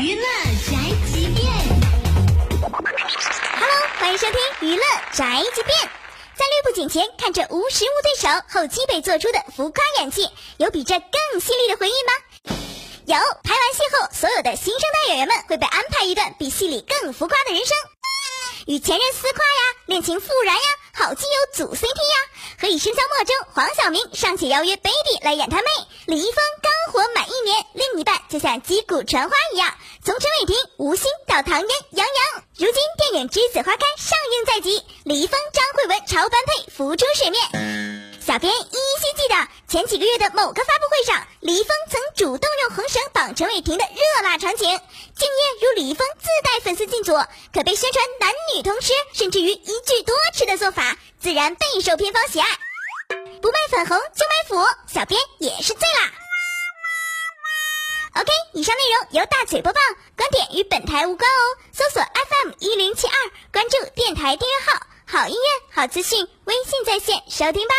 娱乐宅急便，Hello，欢迎收听娱乐宅急便。在绿布景前看着无实物对手后期被做出的浮夸演技，有比这更犀利的回忆吗？有，拍完戏后，所有的新生代演员们会被安排一段比戏里更浮夸的人生，与前任私夸呀，恋情复燃呀，好基友组 CP 呀。何以笙箫默中，黄晓明尚且邀约 baby 来演他妹，李易峰刚火满一年，另一半就像击鼓传花一样，从陈伟霆、吴昕到唐嫣、杨洋，如今电影《栀子花开》上映在即，李易峰、张慧雯超般配浮出水面。小编依稀记得前几个月的某个发布会上，李易峰曾主动用红绳绑陈伟霆的热辣场景，敬业如李易峰自带粉丝进组，可被宣传男女同吃，甚至于一句多吃的做法。自然备受片方喜爱，不卖粉红就卖腐，小编也是醉啦。OK，以上内容由大嘴播报，观点与本台无关哦。搜索 FM 一零七二，关注电台订阅号，好音乐、好资讯，微信在线收听吧。